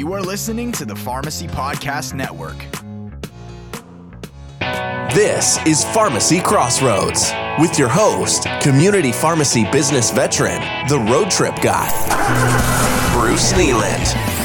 You are listening to the Pharmacy Podcast Network. This is Pharmacy Crossroads with your host, community pharmacy business veteran, the road trip guy, Bruce Kneeland.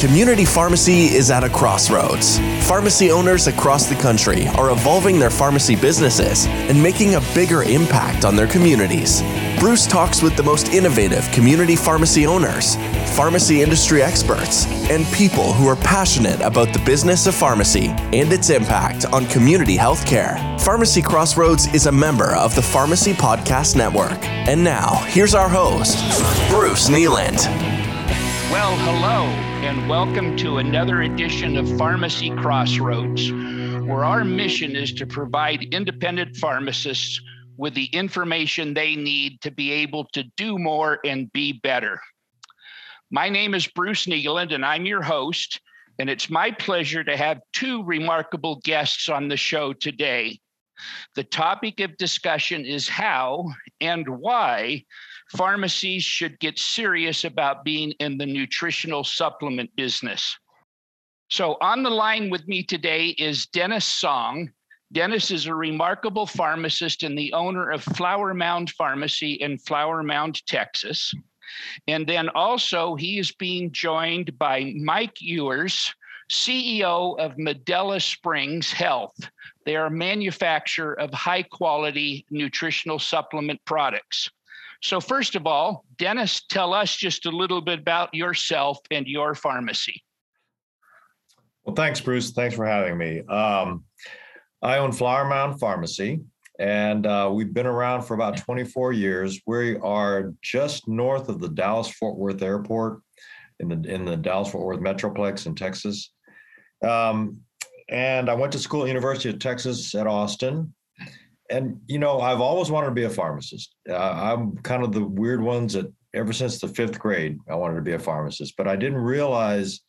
Community pharmacy is at a crossroads. Pharmacy owners across the country are evolving their pharmacy businesses and making a bigger impact on their communities. Bruce talks with the most innovative community pharmacy owners, pharmacy industry experts, and people who are passionate about the business of pharmacy and its impact on community healthcare. Pharmacy Crossroads is a member of the Pharmacy Podcast Network. And now, here's our host, Bruce Kneeland. Well, hello and welcome to another edition of Pharmacy Crossroads, where our mission is to provide independent pharmacists with the information they need to be able to do more and be better. My name is Bruce Kneeland, and I'm your host, and it's my pleasure to have two remarkable guests on the show today. The topic of discussion is how and why pharmacies should get serious about being in the nutritional supplement business. So, on the line with me today is Dennis Song. Dennis is a remarkable pharmacist and the owner of Flower Mound Pharmacy in Flower Mound, Texas. And then also, he is being joined by Mike Ewers, CEO of Medela Springs Health. They are a manufacturer of high quality nutritional supplement products. So, first of all, Dennis, tell us just a little bit about yourself and your pharmacy. Well, thanks, Bruce. Thanks for having me. Um, I own Flower Mound Pharmacy, and uh, we've been around for about 24 years. We are just north of the Dallas Fort Worth Airport in the in the Dallas Fort Worth Metroplex in Texas. Um, and I went to school at University of Texas at Austin, and you know, I've always wanted to be a pharmacist. Uh, I'm kind of the weird ones that ever since the fifth grade, I wanted to be a pharmacist, but I didn't realize,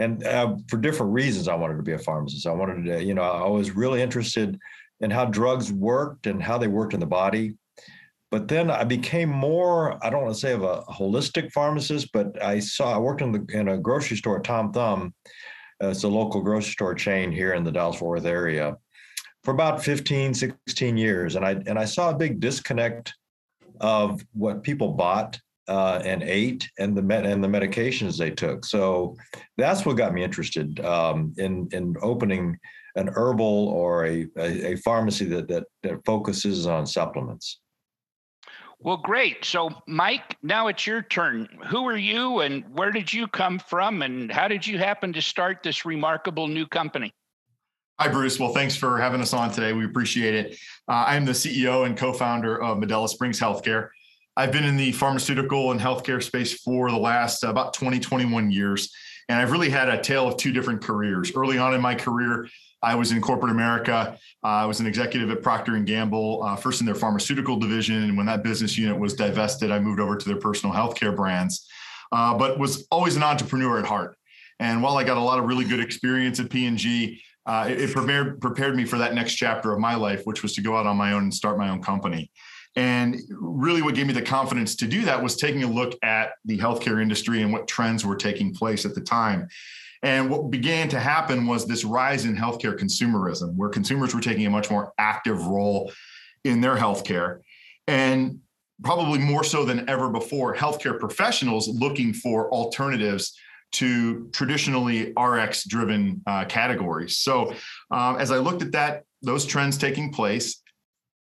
and uh, for different reasons, I wanted to be a pharmacist. I wanted to, you know, I was really interested in how drugs worked and how they worked in the body. But then I became more, I don't want to say of a holistic pharmacist, but I saw, I worked in, the, in a grocery store, Tom Thumb. Uh, it's a local grocery store chain here in the Dallas Fort Worth area for about 15, 16 years. And I and I saw a big disconnect of what people bought uh, and ate and the med- and the medications they took. So that's what got me interested um, in in opening an herbal or a, a, a pharmacy that, that that focuses on supplements. Well, great. So, Mike, now it's your turn. Who are you and where did you come from and how did you happen to start this remarkable new company? Hi, Bruce. Well, thanks for having us on today. We appreciate it. Uh, I'm the CEO and co founder of Medela Springs Healthcare. I've been in the pharmaceutical and healthcare space for the last uh, about 20, 21 years. And I've really had a tale of two different careers. Early on in my career, I was in corporate America. Uh, I was an executive at Procter and Gamble, uh, first in their pharmaceutical division. And when that business unit was divested, I moved over to their personal healthcare brands. Uh, but was always an entrepreneur at heart. And while I got a lot of really good experience at P&G, uh, it, it prepared prepared me for that next chapter of my life, which was to go out on my own and start my own company. And really, what gave me the confidence to do that was taking a look at the healthcare industry and what trends were taking place at the time. And what began to happen was this rise in healthcare consumerism, where consumers were taking a much more active role in their healthcare. And probably more so than ever before, healthcare professionals looking for alternatives to traditionally RX driven uh, categories. So um, as I looked at that, those trends taking place,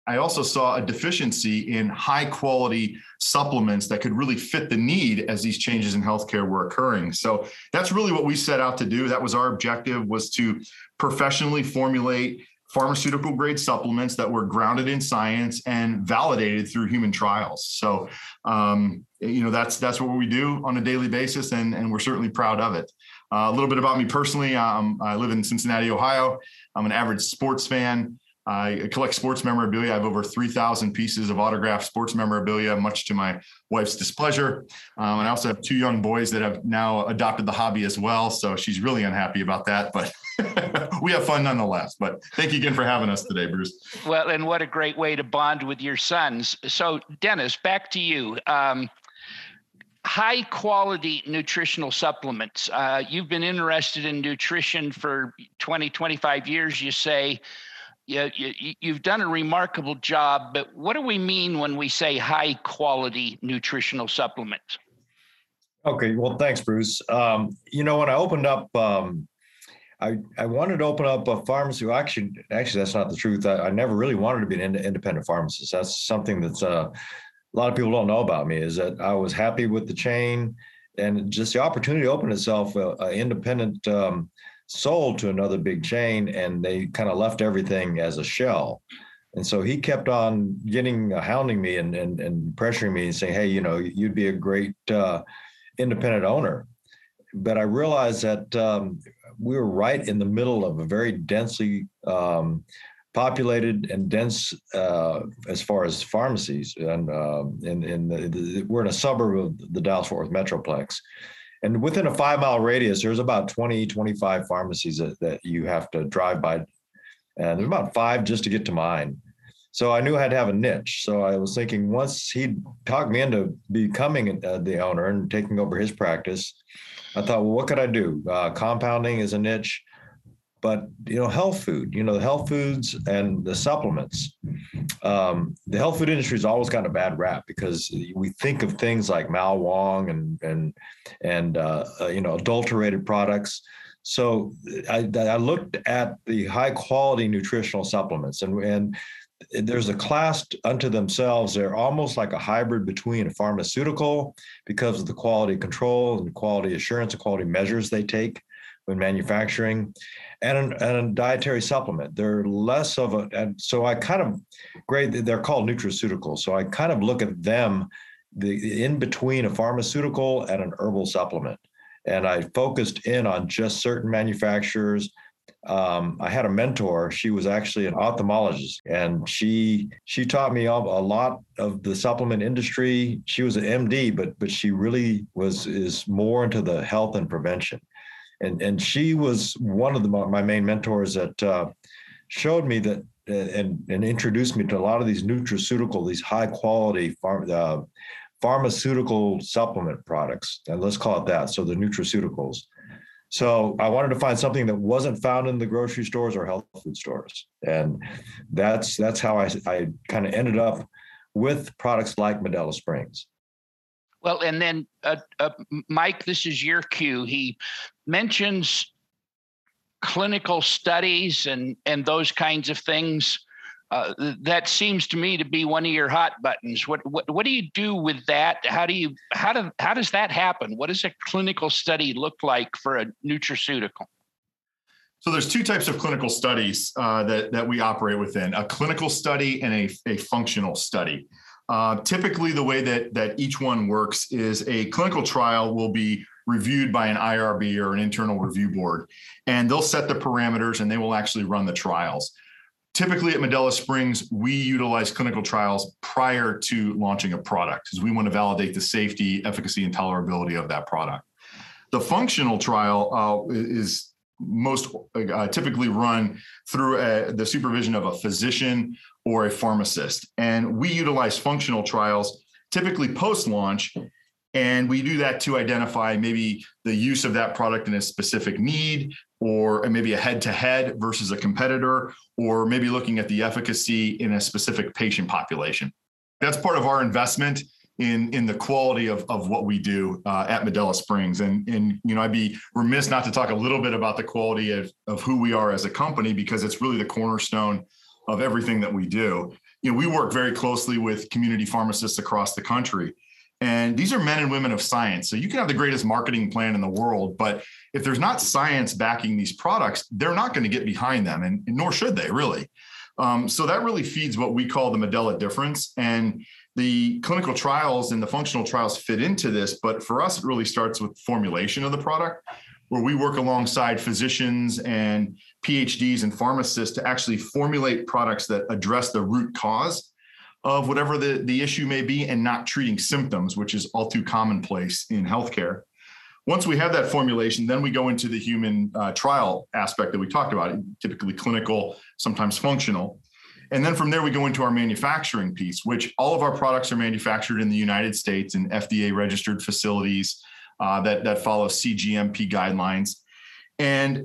I also saw a deficiency in high quality supplements that could really fit the need as these changes in healthcare were occurring. So that's really what we set out to do. That was our objective was to professionally formulate pharmaceutical grade supplements that were grounded in science and validated through human trials. So, um, you know, that's that's what we do on a daily basis, and and we're certainly proud of it. Uh, a little bit about me personally: um, I live in Cincinnati, Ohio. I'm an average sports fan. I collect sports memorabilia. I have over 3,000 pieces of autographed sports memorabilia, much to my wife's displeasure. Um, and I also have two young boys that have now adopted the hobby as well. So she's really unhappy about that, but we have fun nonetheless. But thank you again for having us today, Bruce. Well, and what a great way to bond with your sons. So, Dennis, back to you. Um, high quality nutritional supplements. Uh, you've been interested in nutrition for 20, 25 years, you say. You, you, you've done a remarkable job, but what do we mean when we say high quality nutritional supplements? Okay, well, thanks, Bruce. Um, you know, when I opened up, um, I, I wanted to open up a pharmacy. Actually, actually, that's not the truth. I, I never really wanted to be an independent pharmacist. That's something that's uh, a lot of people don't know about me. Is that I was happy with the chain, and just the opportunity opened itself. Uh, uh, independent um, sold to another big chain, and they kind of left everything as a shell. And so he kept on getting uh, hounding me and, and and pressuring me and saying, "Hey, you know, you'd be a great uh, independent owner." But I realized that um, we were right in the middle of a very densely um, populated and dense uh, as far as pharmacies. And in, in the, the, we're in a suburb of the Dallas Fort Worth Metroplex. And within a five mile radius, there's about 20, 25 pharmacies that, that you have to drive by. And there's about five just to get to mine. So I knew I had to have a niche. So I was thinking once he talked me into becoming uh, the owner and taking over his practice, I thought, well, what could I do? Uh, compounding is a niche, but you know, health food. You know, the health foods and the supplements. Um, the health food industry has always got a bad rap because we think of things like Ma Huang and and and uh, uh, you know adulterated products. So I, I looked at the high quality nutritional supplements and and there's a class unto themselves. They're almost like a hybrid between a pharmaceutical because of the quality control and quality assurance and quality measures they take when manufacturing, and, an, and a dietary supplement. They're less of a, and so I kind of grade, they're called nutraceuticals. So I kind of look at them the in between a pharmaceutical and an herbal supplement. And I focused in on just certain manufacturers um, I had a mentor. She was actually an ophthalmologist, and she she taught me a lot of the supplement industry. She was an MD, but but she really was is more into the health and prevention, and and she was one of the, my main mentors that uh, showed me that and and introduced me to a lot of these nutraceutical, these high quality farm. Uh, pharmaceutical supplement products and let's call it that so the nutraceuticals so I wanted to find something that wasn't found in the grocery stores or health food stores, and that's that's how I I kind of ended up with products like Medela Springs. Well, and then uh, uh, Mike, this is your cue. He mentions clinical studies and and those kinds of things uh, that seems to me to be one of your hot buttons. What, what what do you do with that? How do you how do how does that happen? What does a clinical study look like for a nutraceutical? So there's two types of clinical studies uh, that that we operate within: a clinical study and a, a functional study. Uh, typically, the way that that each one works is a clinical trial will be reviewed by an IRB or an internal review board, and they'll set the parameters and they will actually run the trials typically at Medela Springs, we utilize clinical trials prior to launching a product because we want to validate the safety, efficacy, and tolerability of that product. The functional trial uh, is most uh, typically run through a, the supervision of a physician or a pharmacist. And we utilize functional trials typically post launch. And we do that to identify maybe the use of that product in a specific need, or maybe a head to head versus a competitor, or maybe looking at the efficacy in a specific patient population. That's part of our investment in in the quality of, of what we do uh, at Medela Springs. And and you know, I'd be remiss not to talk a little bit about the quality of, of who we are as a company because it's really the cornerstone of everything that we do. You know, we work very closely with community pharmacists across the country. And these are men and women of science. So you can have the greatest marketing plan in the world, but if there's not science backing these products, they're not going to get behind them, and, and nor should they really. Um, so that really feeds what we call the Medela difference. And the clinical trials and the functional trials fit into this, but for us, it really starts with formulation of the product, where we work alongside physicians and PhDs and pharmacists to actually formulate products that address the root cause of whatever the, the issue may be and not treating symptoms, which is all too commonplace in healthcare. Once we have that formulation, then we go into the human uh, trial aspect that we talked about, typically clinical, sometimes functional. And then from there, we go into our manufacturing piece, which all of our products are manufactured in the United States in FDA registered facilities uh, that, that follow CGMP guidelines. And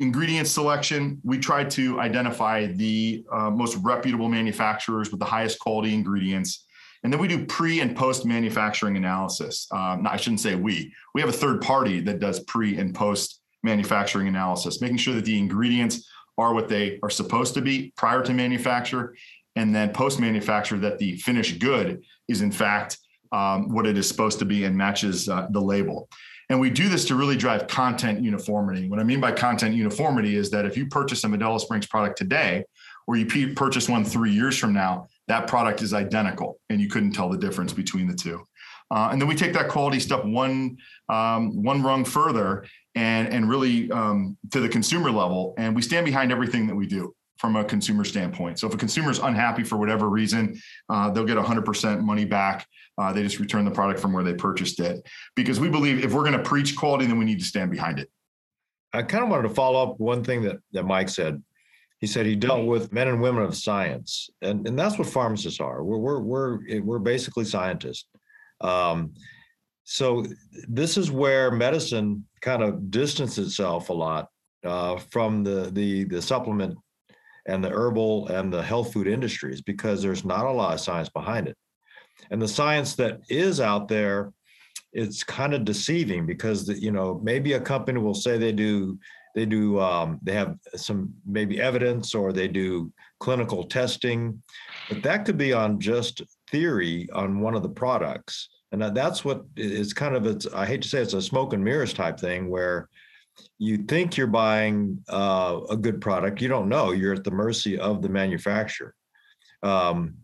ingredient selection, we try to identify the uh, most reputable manufacturers with the highest quality ingredients. And then we do pre and post manufacturing analysis. Um, I shouldn't say we, we have a third party that does pre and post manufacturing analysis, making sure that the ingredients are what they are supposed to be prior to manufacture, and then post manufacture that the finished good is in fact um, what it is supposed to be and matches uh, the label. And we do this to really drive content uniformity. What I mean by content uniformity is that if you purchase a Medela Springs product today, or you purchase one three years from now, that product is identical and you couldn't tell the difference between the two. Uh, and then we take that quality step one um, one rung further and and really um, to the consumer level, and we stand behind everything that we do from a consumer standpoint. So if a consumer is unhappy for whatever reason, uh, they'll get 100% money back. Uh, they just return the product from where they purchased it because we believe if we're going to preach quality, then we need to stand behind it. I kind of wanted to follow up one thing that that Mike said. He said he dealt with men and women of science, and and that's what pharmacists are. We're we're we're we're basically scientists. Um, so this is where medicine kind of distances itself a lot uh, from the the the supplement and the herbal and the health food industries because there's not a lot of science behind it. And the science that is out there, it's kind of deceiving because the, you know maybe a company will say they do they do um, they have some maybe evidence or they do clinical testing, but that could be on just theory on one of the products and that's what is kind of it's i hate to say it's a smoke and mirrors type thing where you think you're buying uh, a good product you don't know you're at the mercy of the manufacturer um,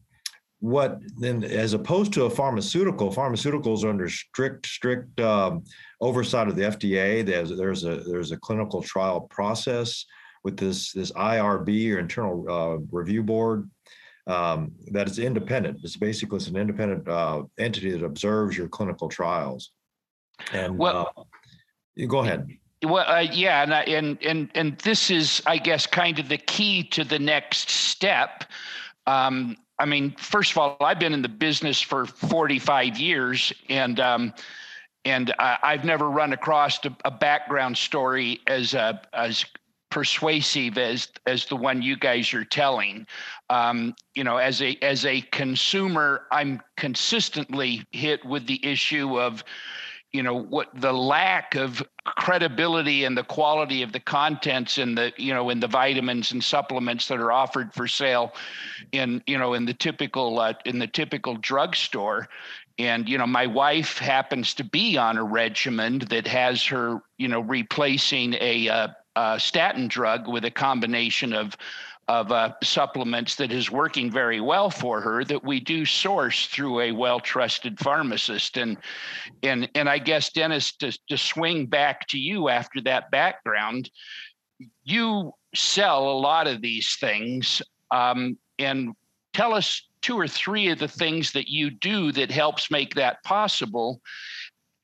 what then as opposed to a pharmaceutical pharmaceuticals are under strict strict um, oversight of the fda there's, there's a there's a clinical trial process with this this irb or internal uh, review board um, that is independent. It's basically it's an independent uh, entity that observes your clinical trials. And well, uh, you go ahead. Well, uh, yeah, and, and and and this is, I guess, kind of the key to the next step. Um, I mean, first of all, I've been in the business for 45 years, and um, and I, have never run across a, a background story as a, as persuasive as as the one you guys are telling. Um, you know, as a as a consumer, I'm consistently hit with the issue of you know what the lack of credibility and the quality of the contents in the you know in the vitamins and supplements that are offered for sale in you know in the typical uh, in the typical drugstore. And you know my wife happens to be on a regimen that has her you know replacing a uh, statin drug with a combination of of uh, supplements that is working very well for her that we do source through a well-trusted pharmacist. And and and I guess Dennis to, to swing back to you after that background you sell a lot of these things um, and tell us two or three of the things that you do that helps make that possible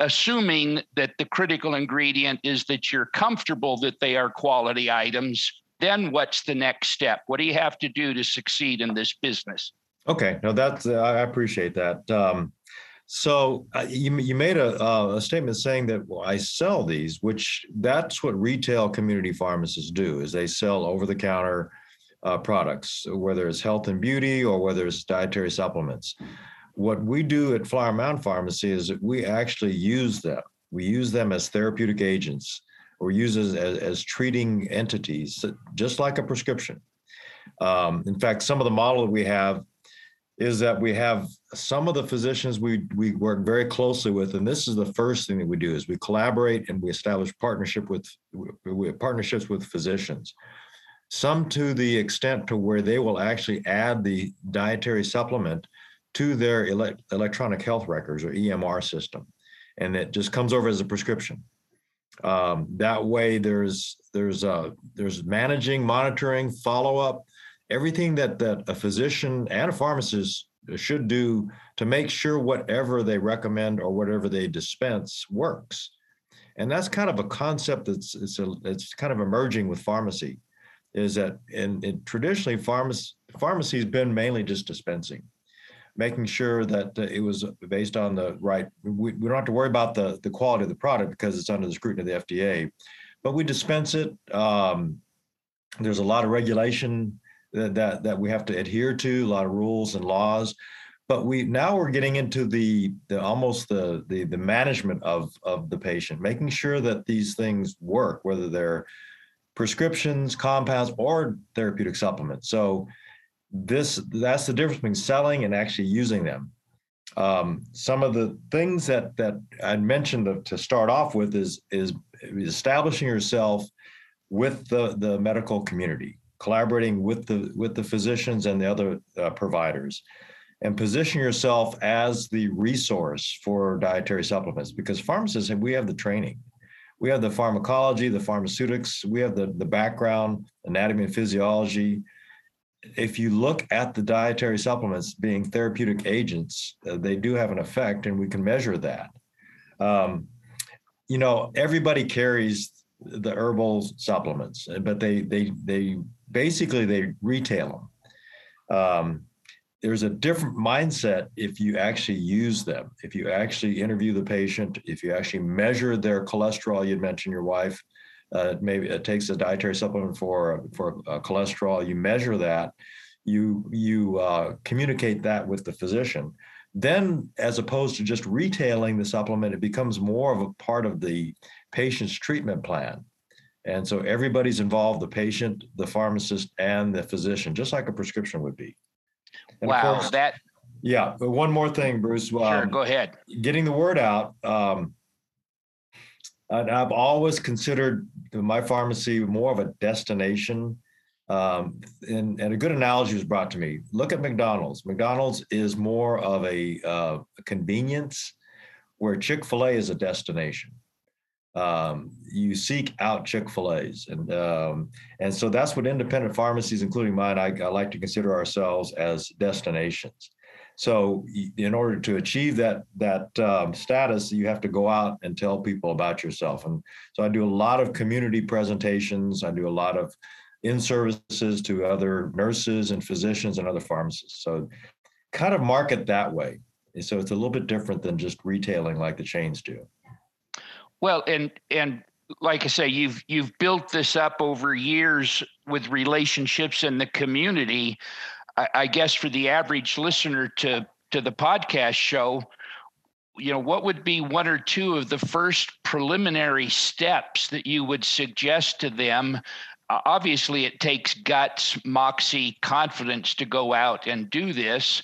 assuming that the critical ingredient is that you're comfortable that they are quality items, then what's the next step? What do you have to do to succeed in this business? Okay, no, that's uh, I appreciate that. Um, so uh, you you made a, uh, a statement saying that well, I sell these, which that's what retail community pharmacists do is they sell over the counter uh, products, whether it's health and beauty or whether it's dietary supplements what we do at Flower Mound Pharmacy is that we actually use them. We use them as therapeutic agents or uses as, as, treating entities, just like a prescription. Um, in fact, some of the model that we have is that we have some of the physicians we we work very closely with, and this is the first thing that we do is we collaborate and we establish partnership with we partnerships with physicians. Some to the extent to where they will actually add the dietary supplement to their ele- electronic health records or EMR system, and it just comes over as a prescription. Um, that way, there's there's uh, there's managing, monitoring, follow up, everything that that a physician and a pharmacist should do to make sure whatever they recommend or whatever they dispense works. And that's kind of a concept that's it's a, it's kind of emerging with pharmacy is that in traditionally pharmacy has been mainly just dispensing, making sure that it was based on the right. We, we don't have to worry about the the quality of the product because it's under the scrutiny of the FDA, but we dispense it. Um, there's a lot of regulation that, that that we have to adhere to, a lot of rules and laws. But we now we're getting into the the almost the the the management of of the patient, making sure that these things work, whether they're prescriptions, compounds, or therapeutic supplements. So this that's the difference between selling and actually using them. Um, some of the things that that I mentioned to, to start off with is is establishing yourself with the the medical community, collaborating with the with the physicians and the other uh, providers, and position yourself as the resource for dietary supplements because pharmacists we have the training we have the pharmacology, the pharmaceutics, we have the, the background, anatomy and physiology. If you look at the dietary supplements being therapeutic agents, uh, they do have an effect, and we can measure that. Um, you know, everybody carries the herbal supplements, but they they they basically they retail them. Um, there's a different mindset if you actually use them, if you actually interview the patient, if you actually measure their cholesterol. You'd mentioned your wife. Uh, maybe it takes a dietary supplement for for uh, cholesterol. You measure that. You you uh, communicate that with the physician. Then, as opposed to just retailing the supplement, it becomes more of a part of the patient's treatment plan. And so everybody's involved: the patient, the pharmacist, and the physician, just like a prescription would be. And wow, course, that. Yeah, but one more thing, Bruce. Um, sure, go ahead. Getting the word out. Um, I've always considered my pharmacy more of a destination. Um, and, and, a good analogy was brought to me. Look at McDonald's. McDonald's is more of a, uh, a convenience, where Chick fil A is a destination um, you seek out Chick-fil-A's. And, um, and so that's what independent pharmacies, including mine, I, I, like to consider ourselves as destinations. So in order to achieve that, that um, status, you have to go out and tell people about yourself. And so I do a lot of community presentations. I do a lot of in-services to other nurses and physicians and other pharmacists. So kind of market that way. So it's a little bit different than just retailing like the chains do. Well, and and like I say, you've you've built this up over years with relationships in the community. I, I guess for the average listener to to the podcast show, you know, what would be one or two of the first preliminary steps that you would suggest to them? Uh, obviously, it takes guts, moxie, confidence to go out and do this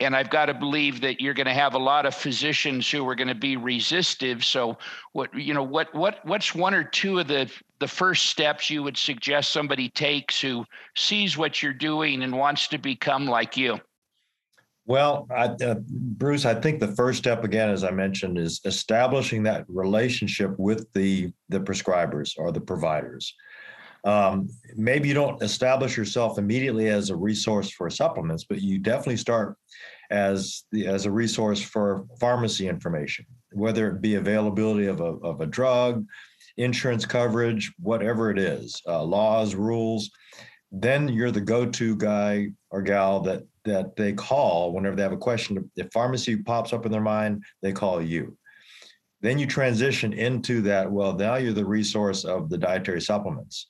and I've got to believe that you're going to have a lot of physicians who are going to be resistive. So, what you know, what what what's one or two of the the first steps you would suggest somebody takes who sees what you're doing and wants to become like you? Well, I, uh, Bruce, I think the first step, again, as I mentioned, is establishing that relationship with the the prescribers or the providers. Um, maybe you don't establish yourself immediately as a resource for supplements, but you definitely start as the, as a resource for pharmacy information, whether it be availability of a, of a drug, insurance coverage, whatever it is, uh, laws, rules. Then you're the go-to guy or gal that that they call whenever they have a question. If pharmacy pops up in their mind, they call you. Then you transition into that. Well, now you're the resource of the dietary supplements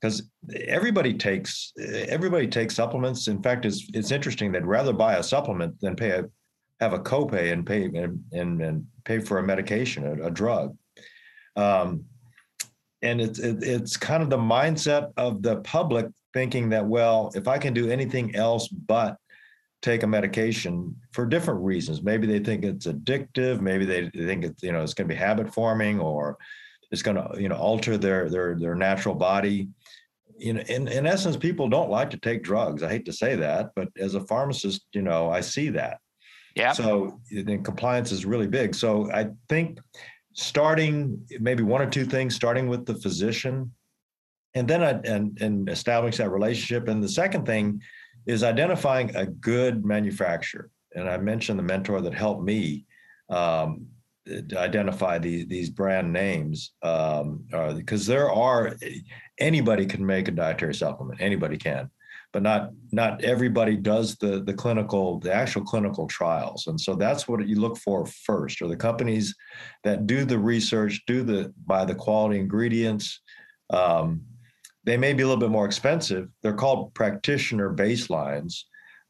because everybody takes everybody takes supplements. In fact, it's it's interesting. They'd rather buy a supplement than pay a have a copay and pay and and, and pay for a medication, a, a drug. Um, and it's it, it's kind of the mindset of the public thinking that well, if I can do anything else but take a medication for different reasons, maybe they think it's addictive, maybe they think it's you know it's going to be habit forming or it's going to you know alter their their their natural body. You know in, in essence people don't like to take drugs. I hate to say that but as a pharmacist you know i see that. Yeah. So then compliance is really big. So i think starting maybe one or two things starting with the physician and then I, and and establish that relationship. And the second thing is identifying a good manufacturer. And i mentioned the mentor that helped me um, identify these these brand names um, uh, because there are anybody can make a dietary supplement. Anybody can. But not not everybody does the the clinical the actual clinical trials. And so that's what you look for first. Are the companies that do the research do the by the quality ingredients um, they may be a little bit more expensive. They're called practitioner baselines.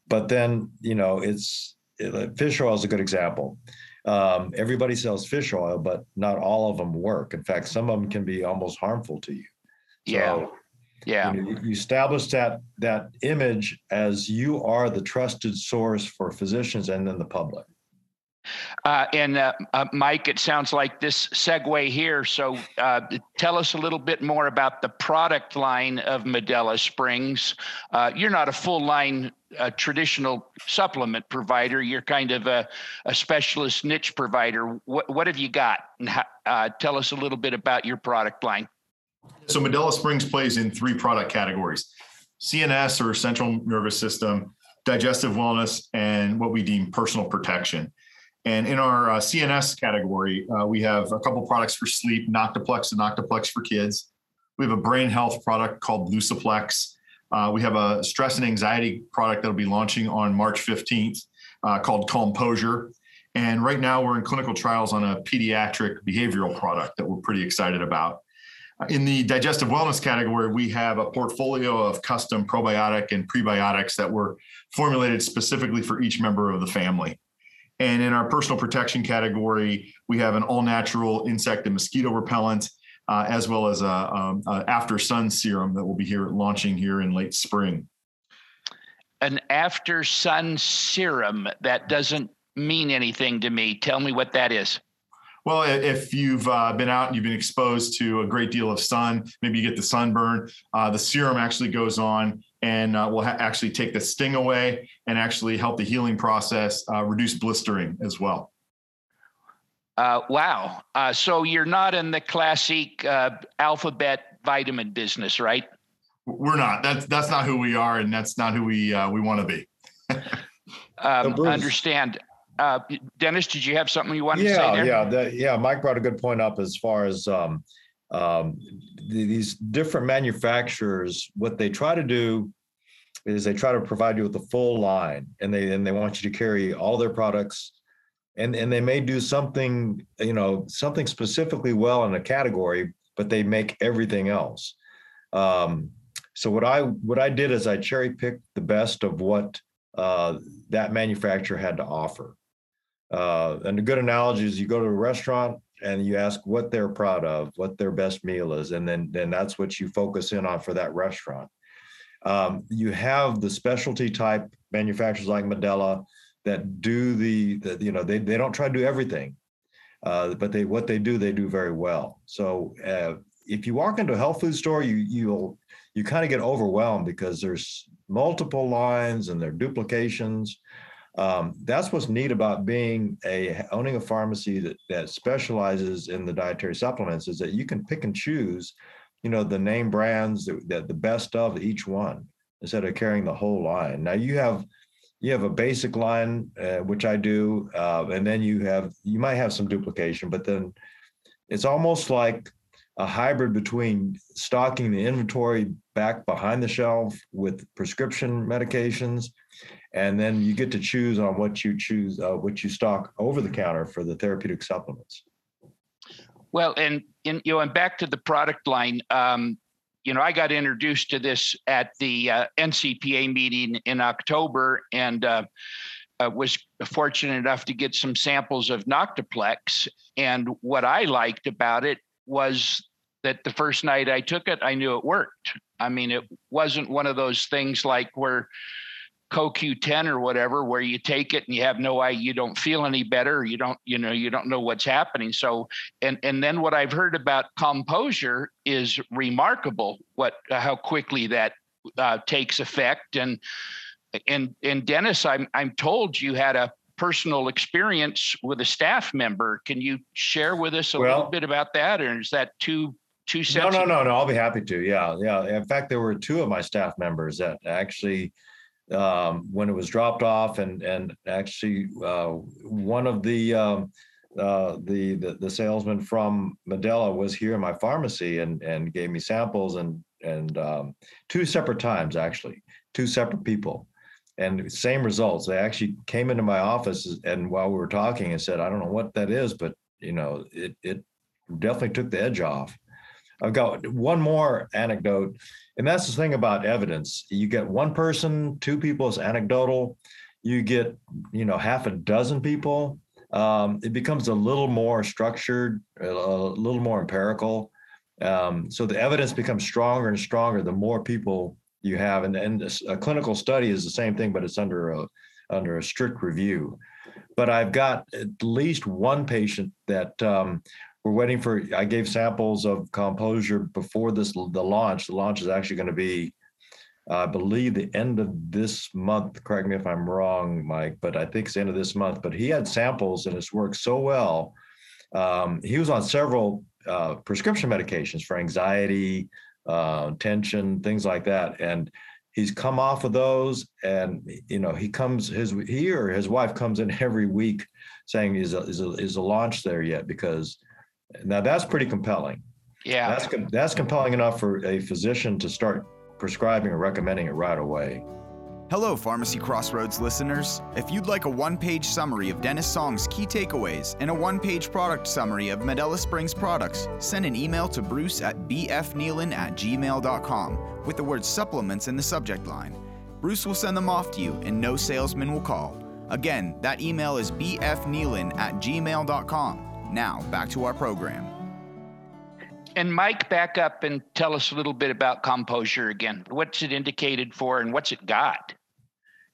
But then you know it's it, fish oil is a good example um, everybody sells fish oil but not all of them work in fact some of them can be almost harmful to you so, yeah yeah. You, know, you establish that that image as you are the trusted source for physicians and then the public. Uh, and uh, uh, Mike, it sounds like this segue here. So uh, tell us a little bit more about the product line of Medela Springs. Uh, you're not a full line uh, traditional supplement provider. You're kind of a, a specialist niche provider. What, what have you got? And how, tell us a little bit about your product line. So Medela Springs plays in three product categories CNS or central nervous system, digestive wellness, and what we deem personal protection. And in our uh, CNS category, uh, we have a couple products for sleep, Noctiplex and Noctiplex for kids. We have a brain health product called Luciplex. Uh, we have a stress and anxiety product that'll be launching on March 15th uh, called Composure. And right now we're in clinical trials on a pediatric behavioral product that we're pretty excited about. In the digestive wellness category, we have a portfolio of custom probiotic and prebiotics that were formulated specifically for each member of the family. And in our personal protection category, we have an all natural insect and mosquito repellent, uh, as well as a, a, a, after sun serum that will be here launching here in late spring. An after sun serum that doesn't mean anything to me. Tell me what that is. Well, if you've uh, been out and you've been exposed to a great deal of sun, maybe you get the sunburn, uh, the serum actually goes on and uh, will ha- actually take the sting away and actually help the healing process, uh, reduce blistering as well. Uh, wow. Uh, so you're not in the classic alphabet vitamin business, right? We're not. That's that's not who we are, and that's not who we we want to be. um, understand. Uh, Dennis, did you have something you wanted yeah, to say there? Yeah, the, yeah. Mike brought a good point up as far as um, um, these different manufacturers. What they try to do is they try to provide you with a full line, and they and they want you to carry all their products, and and they may do something you know something specifically well in a category, but they make everything else. Um, so what I what I did is I cherry picked the best of what uh, that manufacturer had to offer. Uh, and a good analogy is you go to a restaurant and you ask what they're proud of, what their best meal is, and then then that's what you focus in on for that restaurant. Um, you have the specialty type manufacturers like Medela that do the, the you know they they don't try to do everything, uh, but they what they do they do very well. So uh, if you walk into a health food store, you you'll you kind of get overwhelmed because there's multiple lines and there are duplications um, that's what's neat about being a owning a pharmacy that, that specializes in the dietary supplements is that you can pick and choose, you know, the name brands that, that the best of each one instead of carrying the whole line. Now you have you have a basic line, uh, which I do, uh, and then you have you might have some duplication, but then it's almost like a hybrid between stocking the inventory back behind the shelf with prescription medications and then you get to choose on what you choose uh, what you stock over the counter for the therapeutic supplements. Well and you know and back to the product line um, you know i got introduced to this at the uh, ncpa meeting in october and uh, uh, was fortunate enough to get some samples of noctiplex. And what i liked about it was that the first night i took it i knew it worked. I mean it wasn't one of those things like where CoQ10 or whatever, where you take it and you have no idea, you don't feel any better, you don't, you know, you don't know what's happening. So, and and then what I've heard about composure is remarkable. What how quickly that uh, takes effect, and and and Dennis, I'm I'm told you had a personal experience with a staff member. Can you share with us a well, little bit about that, or is that too too sensitive? No, no, no, no. I'll be happy to. Yeah, yeah. In fact, there were two of my staff members that actually um, when it was dropped off, and and actually uh, one of the, um, uh, the the the salesman from Medela was here in my pharmacy and and gave me samples and and um, two separate times actually. two separate people and same results. They actually came into my office and while we were talking and said, I don't know what that is, but you know, it it definitely took the edge off. I've got one more anecdote, and that's the thing about evidence. You get one person, two people is anecdotal. You get, you know, half a dozen people. Um, it becomes a little more structured, a, little more empirical. Um, so the evidence becomes stronger and stronger the more people you have, and, and a clinical study is the same thing, but it's under a under a strict review. But I've got at least one patient that um, we're waiting for. I gave samples of composure before this the launch. The launch is actually going to be, I believe, the end of this month. Correct me if I'm wrong, Mike, but I think it's the end of this month. But he had samples, and it's worked so well. Um, he was on several uh, prescription medications for anxiety, uh, tension, things like that, and he's come off of those and you know he comes his he or his wife comes in every week saying is a, is a, is a launch there yet because now that's pretty compelling. Yeah. That's that's compelling enough for a physician to start prescribing or recommending it right away. Hello, Pharmacy Crossroads listeners. If you'd like a one page summary of Dennis Song's key takeaways and a one page product summary of Medela Springs products, send an email to bruce at bfkneeland at gmail.com with the word supplements in the subject line. Bruce will send them off to you and no salesman will call. Again, that email is bfkneeland at gmail.com. Now, back to our program. And Mike, back up and tell us a little bit about Composure again. What's it indicated for and what's it got?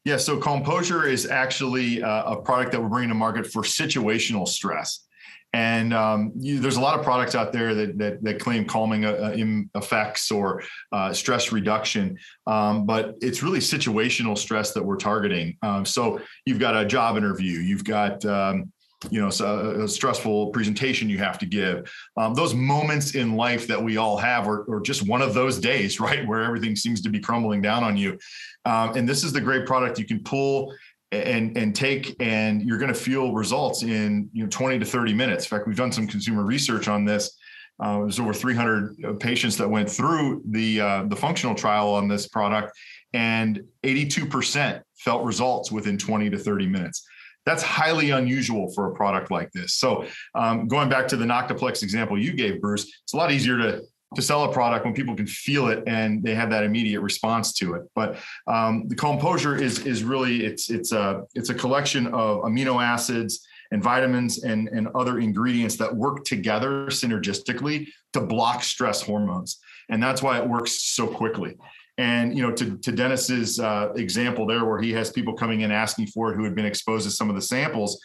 Yeah, so Composure is actually uh, a product that we're bringing to market for situational stress. And um, you, there's a lot of products out there that that, that claim calming uh, uh effects or uh, stress reduction, um, but it's really situational stress that we're targeting. Um, so you've got a job interview, you've got um, you know, so a stressful presentation you have to give. Um, those moments in life that we all have, or, or, just one of those days, right, where everything seems to be crumbling down on you. Um, and this is the great product you can pull and and take, and you're going to feel results in you know 20 to 30 minutes. In fact, we've done some consumer research on this. Uh, there's over 300 uh, patients that went through the uh, the functional trial on this product, and 82% felt results within 20 to 30 minutes that's highly unusual for a product like this. So um, going back to the Noctiplex example you gave, Bruce, it's a lot easier to to sell a product when people can feel it and they have that immediate response to it. But um, the composure is is really it's it's a it's a collection of amino acids and vitamins and, and other ingredients that work together synergistically to block stress hormones. And that's why it works so quickly. And you know, to, to Dennis's uh, example there, where he has people coming in asking for it who had been exposed to some of the samples.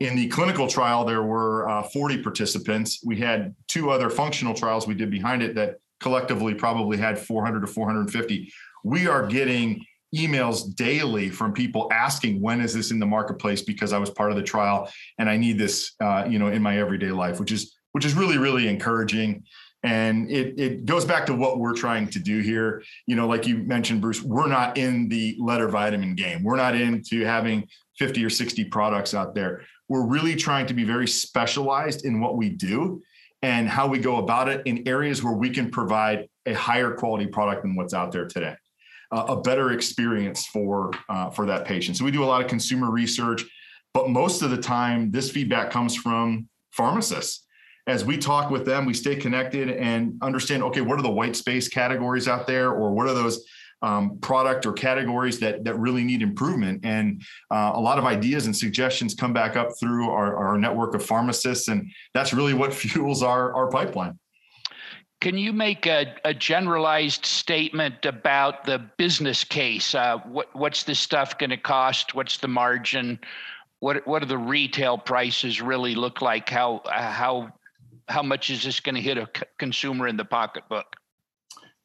In the clinical trial, there were uh, 40 participants. We had two other functional trials we did behind it that collectively probably had 400 to 450. We are getting emails daily from people asking when is this in the marketplace because I was part of the trial and I need this, uh, you know, in my everyday life, which is which is really really encouraging. And it, it goes back to what we're trying to do here. You know, like you mentioned, Bruce, we're not in the letter vitamin game. We're not into having 50 or 60 products out there. We're really trying to be very specialized in what we do and how we go about it in areas where we can provide a higher quality product than what's out there today. Uh, a better experience for uh, for that patient. So we do a lot of consumer research, but most of the time, this feedback comes from pharmacists as we talk with them, we stay connected and understand, okay, what are the white space categories out there, or what are those um, product or categories that that really need improvement. And uh, a lot of ideas and suggestions come back up through our, our network of pharmacists, and that's really what fuels our our pipeline. Can you make a, a generalized statement about the business case? Uh, what, what's this stuff going to cost? What's the margin? What what do the retail prices really look like? How how how much is this going to hit a consumer in the pocketbook?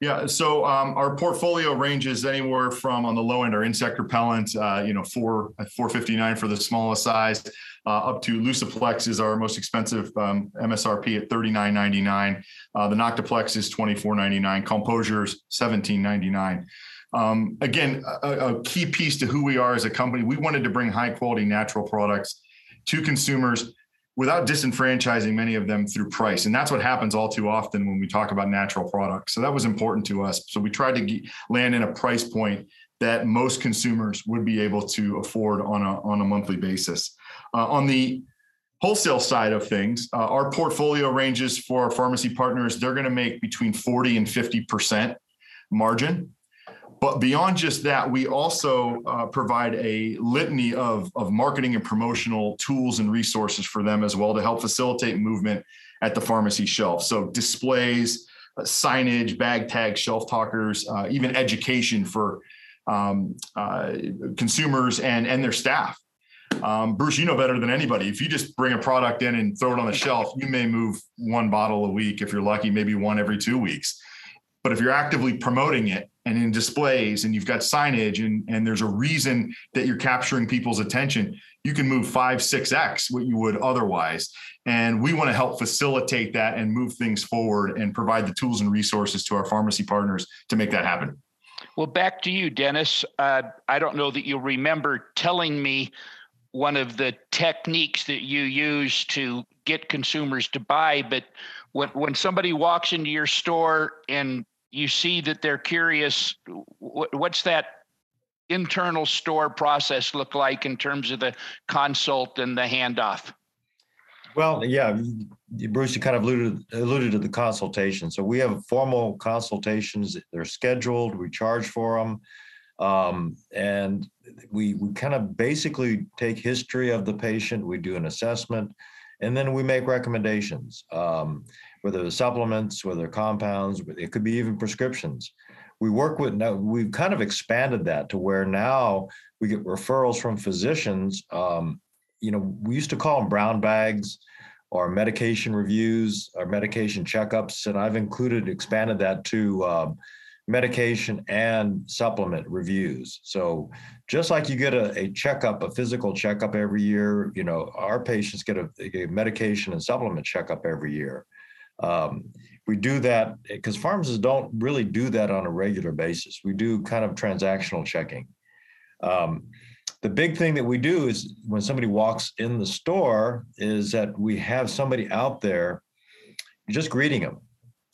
Yeah, so um, our portfolio ranges anywhere from on the low end our insect repellent, uh, you know, four four fifty nine for the smallest size, uh, up to Luciplex is our most expensive um, MSRP at thirty nine ninety nine. Uh, the Noctiplex is twenty four ninety nine. Composure's seventeen ninety nine. Um, again, a, a key piece to who we are as a company, we wanted to bring high quality natural products to consumers without disenfranchising many of them through price. And that's what happens all too often when we talk about natural products. So that was important to us. So we tried to get, land in a price point that most consumers would be able to afford on a, on a monthly basis. Uh, on the wholesale side of things, uh, our portfolio ranges for our pharmacy partners, they're going to make between 40 and 50% margin. But beyond just that, we also uh, provide a litany of, of marketing and promotional tools and resources for them as well to help facilitate movement at the pharmacy shelf. So displays, uh, signage, bag tags, shelf talkers, uh, even education for um, uh, consumers and, and their staff. Um, Bruce, you know better than anybody. If you just bring a product in and throw it on the shelf, you may move one bottle a week. If you're lucky, maybe one every two weeks. But if you're actively promoting it and in displays and you've got signage and, and there's a reason that you're capturing people's attention, you can move five, six X what you would otherwise. And we want to help facilitate that and move things forward and provide the tools and resources to our pharmacy partners to make that happen. Well, back to you, Dennis. Uh, I don't know that you remember telling me one of the techniques that you use to get consumers to buy, but when, when somebody walks into your store and you see that they're curious, what's that internal store process look like in terms of the consult and the handoff? Well, yeah, Bruce, you kind of alluded, alluded to the consultation. So we have formal consultations. They're scheduled. We charge for them. Um, and we, we kind of basically take history of the patient. We do an assessment and then we make recommendations, um, whether they're supplements, whether compounds, it could be even prescriptions. We work with now, we've kind of expanded that to where now we get referrals from physicians um, you know, we used to call them brown bags or medication reviews or medication checkups. And I've included, expanded that to um, medication and supplement reviews. So just like you get a, a checkup, a physical checkup every year, you know, our patients get a, a medication and supplement checkup every year. Um, we do that because pharmacists don't really do that on a regular basis. We do kind of transactional checking. Um, the big thing that we do is when somebody walks in the store is that we have somebody out there just greeting them.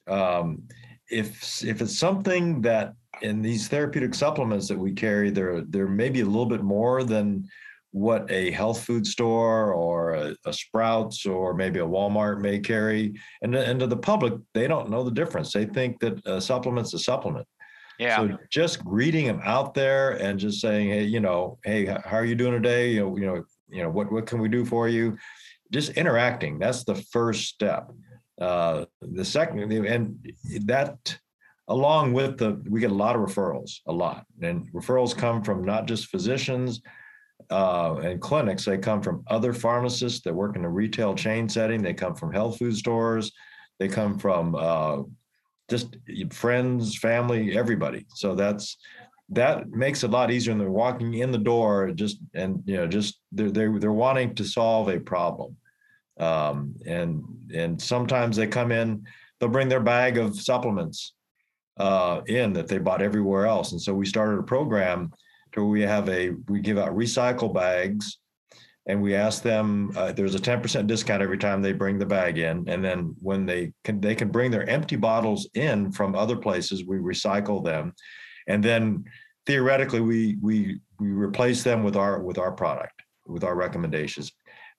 Um, if if it's something that in these therapeutic supplements that we carry, there there may be a little bit more than what a health food store or a, a, Sprouts or maybe a Walmart may carry. And, and to the public, they don't know the difference. They think that a supplement's a supplement. Yeah. So just greeting them out there and just saying, hey, you know, hey, how are you doing today? You know, you know, you know, what what can we do for you? Just interacting. That's the first step. Uh, the second, and that along with the, we get a lot of referrals, a lot, and referrals come from not just physicians uh, and clinics. They come from other pharmacists that work in a retail chain setting. They come from health food stores. They come from uh, just friends, family, everybody. So that's that makes it a lot easier when they're walking in the door just and you know just they're they're, they're wanting to solve a problem um, and and sometimes they come in they'll bring their bag of supplements uh, in that they bought everywhere else and so we started a program we have a we give out recycle bags and we ask them uh, there's a 10% discount every time they bring the bag in. And then when they can they can bring their empty bottles in from other places we recycle them. And then theoretically we we we replace them with our with our product with our recommendations.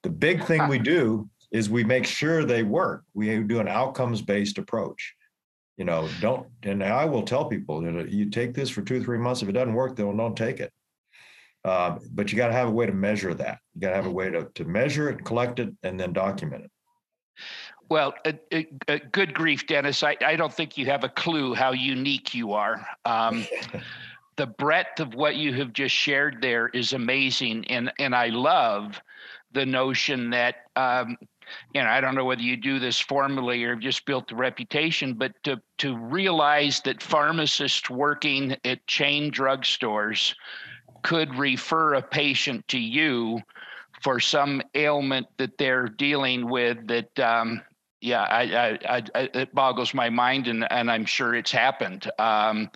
The big thing we do is we make sure they work. We do an outcomes based approach you know don't and i will tell people you know you take this for two three months if it doesn't work then don't take it uh, but you got to have a way to measure that. You got to have a way to, to measure it, collect it, and then document it. Well, uh, uh, good grief, Dennis. I, I don't think you have a clue how unique you are. Um, the breadth of what you have just shared there is amazing. And, and I love the notion that, um, you know, I don't know whether you do this formally or just built the reputation, but to, to realize that pharmacists working at chain drugstores could refer a patient to you for some ailment that they're dealing with that um, yeah I, I, I, it boggles my mind and, and i'm sure it's happened. Um,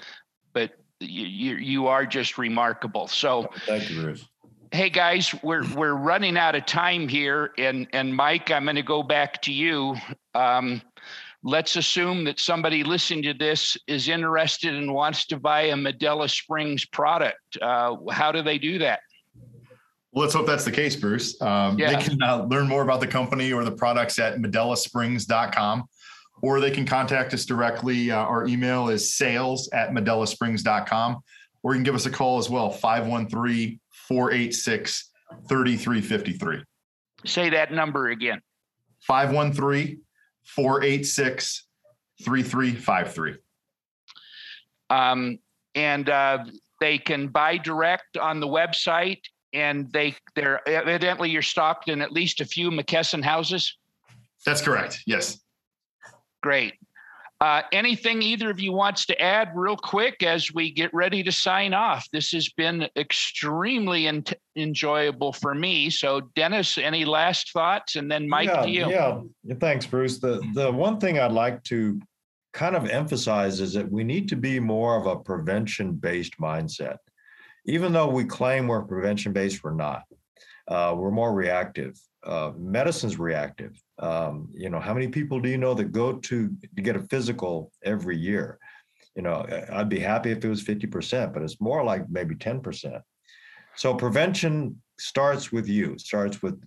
but you, you are just remarkable. So thank you bruce hey guys we're we're running out of time here and and mike i'm going to go back to you um, let's assume that somebody listening to this is interested and wants to buy a Medela Springs product. Uh, how do they do that? Well, let's hope that's the case, Bruce. Um, yeah. They can uh, learn more about the company or the products at medelasprings.com, or they can contact us directly. Uh, our email is sales at medelasprings.com, or you can give us a call as well, 513 486 3353. Say that number again 513 486 3353. Um, and uh, they can buy direct on the website and they they're evidently you're stocked in at least a few McKesson houses. That's correct. Yes. Great. Uh, anything either of you wants to add real quick as we get ready to sign off? This has been extremely in- enjoyable for me. So, Dennis, any last thoughts? And then Mike, yeah, to you. Yeah, thanks, Bruce. The the one thing I'd like to kind of emphasize is that we need to be more of a prevention based mindset even though we claim we're prevention based, we're not. Uh, we're more reactive. Uh, medicine's reactive. Um, you know, how many people do you know that go to, to get a physical every year? You know, I'd be happy if it was 50%, but it's more like maybe 10%. So prevention starts with you, starts with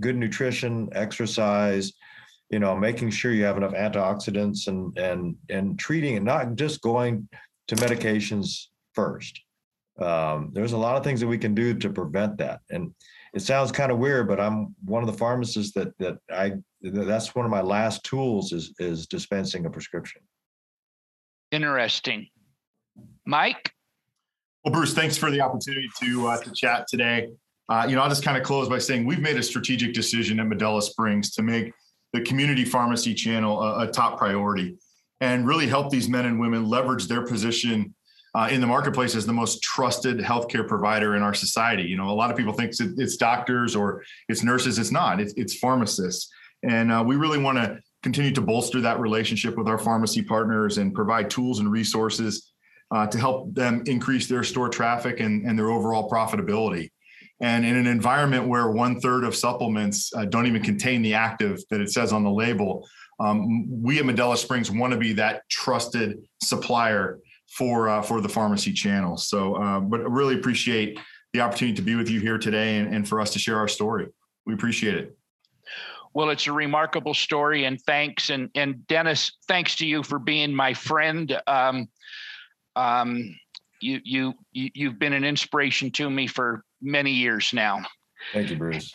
good nutrition, exercise, you know, making sure you have enough antioxidants and and and treating and not just going to medications first um, there's a lot of things that we can do to prevent that. And it sounds kind of weird, but I'm one of the pharmacists that that I that's one of my last tools is is dispensing a prescription. Interesting, Mike. Well, Bruce, thanks for the opportunity to uh, to chat today. Uh, you know, I'll just kind of close by saying we've made a strategic decision at Medela Springs to make the community pharmacy channel a, a top priority and really help these men and women leverage their position uh, in the marketplace as the most trusted healthcare provider in our society. You know, a lot of people think it's doctors or it's nurses. It's not. It's, it's pharmacists, and uh, we really want to continue to bolster that relationship with our pharmacy partners and provide tools and resources uh, to help them increase their store traffic and, and their overall profitability. And in an environment where one third of supplements uh, don't even contain the active that it says on the label, um, we at Medela Springs want to be that trusted supplier for uh, for the pharmacy channel. So, uh, but really appreciate the opportunity to be with you here today and, and for us to share our story. We appreciate it. Well, it's a remarkable story, and thanks. And and Dennis, thanks to you for being my friend. Um, um, you you you've been an inspiration to me for many years now. Thank you, Bruce.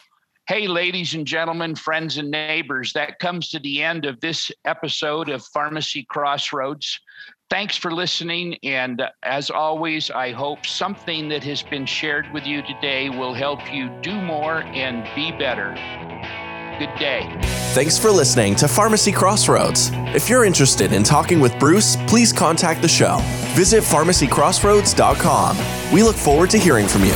Hey, ladies and gentlemen, friends and neighbors, that comes to the end of this episode of Pharmacy Crossroads. Thanks for listening. And as always, I hope something that has been shared with you today will help you do more and be better. Good day. Thanks for listening to Pharmacy Crossroads. If you're interested in talking with Bruce, please contact the show. Visit pharmacycrossroads.com. We look forward to hearing from you.